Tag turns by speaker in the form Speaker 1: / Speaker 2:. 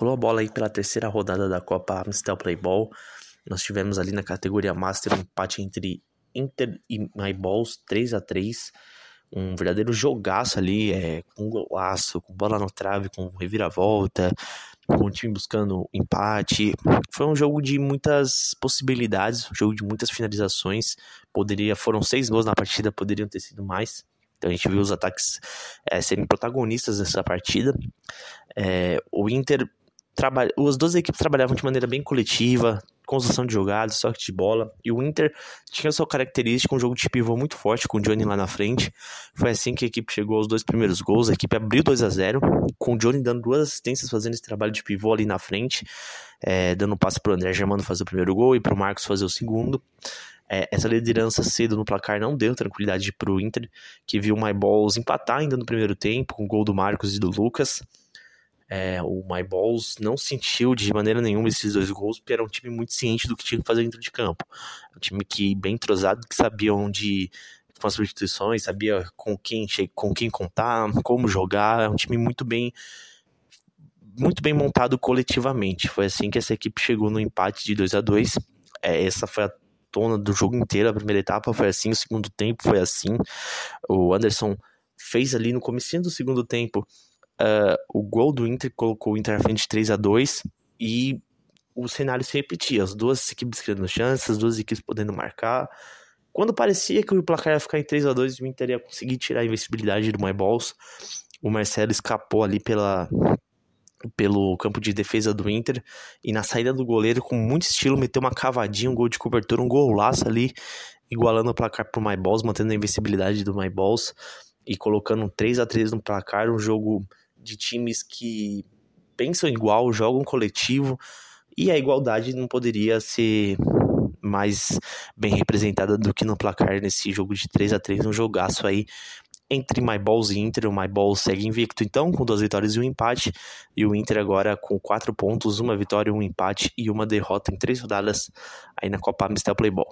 Speaker 1: Rolou a bola aí pela terceira rodada da Copa Amstel Playball. Nós tivemos ali na categoria Master um empate entre Inter e My Balls 3 a 3 um verdadeiro jogaço ali, é, com golaço, com bola no trave, com reviravolta, com o time buscando empate. Foi um jogo de muitas possibilidades, um jogo de muitas finalizações. Poderia, foram seis gols na partida, poderiam ter sido mais. Então a gente viu os ataques é, serem protagonistas nessa partida. É, o Inter trabalha, as duas equipes trabalhavam de maneira bem coletiva, construção de jogadas, sorte de bola. E o Inter tinha sua característica, um jogo de pivô muito forte, com o Johnny lá na frente. Foi assim que a equipe chegou aos dois primeiros gols. A equipe abriu 2 a 0 com o Johnny dando duas assistências, fazendo esse trabalho de pivô ali na frente, é, dando um passe para o André Germano fazer o primeiro gol e para o Marcos fazer o segundo. É, essa liderança cedo no placar não deu tranquilidade para o Inter, que viu o My Balls empatar ainda no primeiro tempo, com o gol do Marcos e do Lucas. É, o My Balls não sentiu de maneira nenhuma esses dois gols, porque era um time muito ciente do que tinha que fazer dentro de campo. Um time que bem entrosado, que sabia onde com as substituições, sabia com quem, com quem contar, como jogar. É um time muito bem muito bem montado coletivamente. Foi assim que essa equipe chegou no empate de 2 a 2 é, Essa foi a tona do jogo inteiro. A primeira etapa foi assim, o segundo tempo foi assim. O Anderson fez ali no começo do segundo tempo uh, o gol do Inter colocou o Inter à frente 3 a 2 e o cenário se repetia. As duas equipes criando chances, as duas equipes podendo marcar. Quando parecia que o placar ia ficar em 3 a 2 o Inter ia conseguir tirar a invencibilidade do My Balls. O Marcelo escapou ali pela, pelo campo de defesa do Inter e na saída do goleiro, com muito estilo, meteu uma cavadinha, um gol de cobertura, um golaço ali, igualando o placar pro My Balls, mantendo a invencibilidade do My Balls e colocando um 3 a 3 no placar, um jogo de times que pensam igual, jogam coletivo e a igualdade não poderia ser mais bem representada do que no placar nesse jogo de 3 a 3 um jogaço aí entre My Balls e Inter. O My Balls segue invicto, então, com duas vitórias e um empate. E o Inter agora com quatro pontos, uma vitória, um empate e uma derrota em três rodadas aí na Copa Mistel Playball.